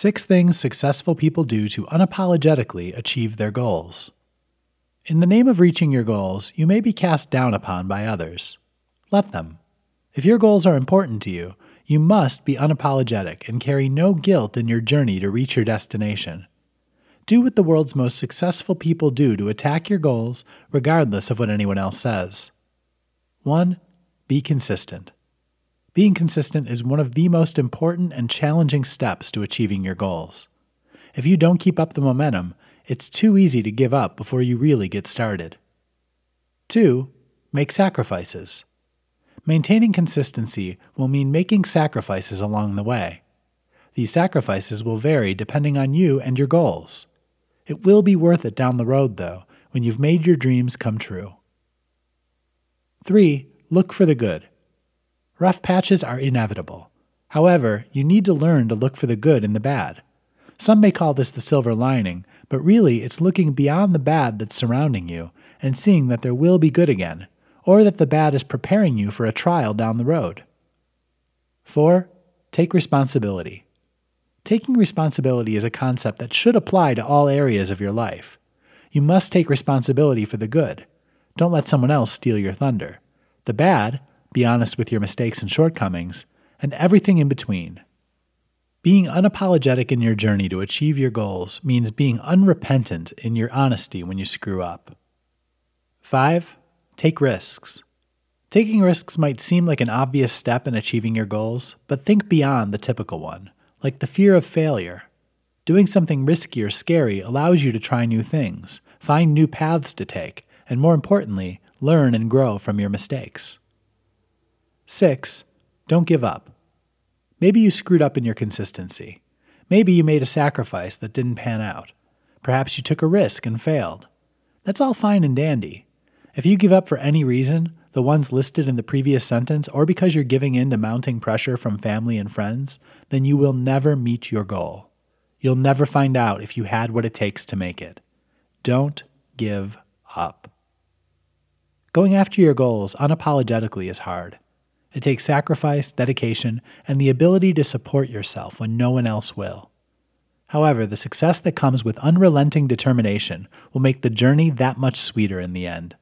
Six things successful people do to unapologetically achieve their goals. In the name of reaching your goals, you may be cast down upon by others. Let them. If your goals are important to you, you must be unapologetic and carry no guilt in your journey to reach your destination. Do what the world's most successful people do to attack your goals, regardless of what anyone else says. 1. Be consistent. Being consistent is one of the most important and challenging steps to achieving your goals. If you don't keep up the momentum, it's too easy to give up before you really get started. 2. Make sacrifices. Maintaining consistency will mean making sacrifices along the way. These sacrifices will vary depending on you and your goals. It will be worth it down the road, though, when you've made your dreams come true. 3. Look for the good. Rough patches are inevitable. However, you need to learn to look for the good in the bad. Some may call this the silver lining, but really it's looking beyond the bad that's surrounding you and seeing that there will be good again, or that the bad is preparing you for a trial down the road. 4. Take responsibility. Taking responsibility is a concept that should apply to all areas of your life. You must take responsibility for the good. Don't let someone else steal your thunder. The bad, be honest with your mistakes and shortcomings, and everything in between. Being unapologetic in your journey to achieve your goals means being unrepentant in your honesty when you screw up. 5. Take risks. Taking risks might seem like an obvious step in achieving your goals, but think beyond the typical one, like the fear of failure. Doing something risky or scary allows you to try new things, find new paths to take, and more importantly, learn and grow from your mistakes. 6. Don't give up. Maybe you screwed up in your consistency. Maybe you made a sacrifice that didn't pan out. Perhaps you took a risk and failed. That's all fine and dandy. If you give up for any reason, the ones listed in the previous sentence, or because you're giving in to mounting pressure from family and friends, then you will never meet your goal. You'll never find out if you had what it takes to make it. Don't give up. Going after your goals unapologetically is hard. It takes sacrifice, dedication, and the ability to support yourself when no one else will. However, the success that comes with unrelenting determination will make the journey that much sweeter in the end.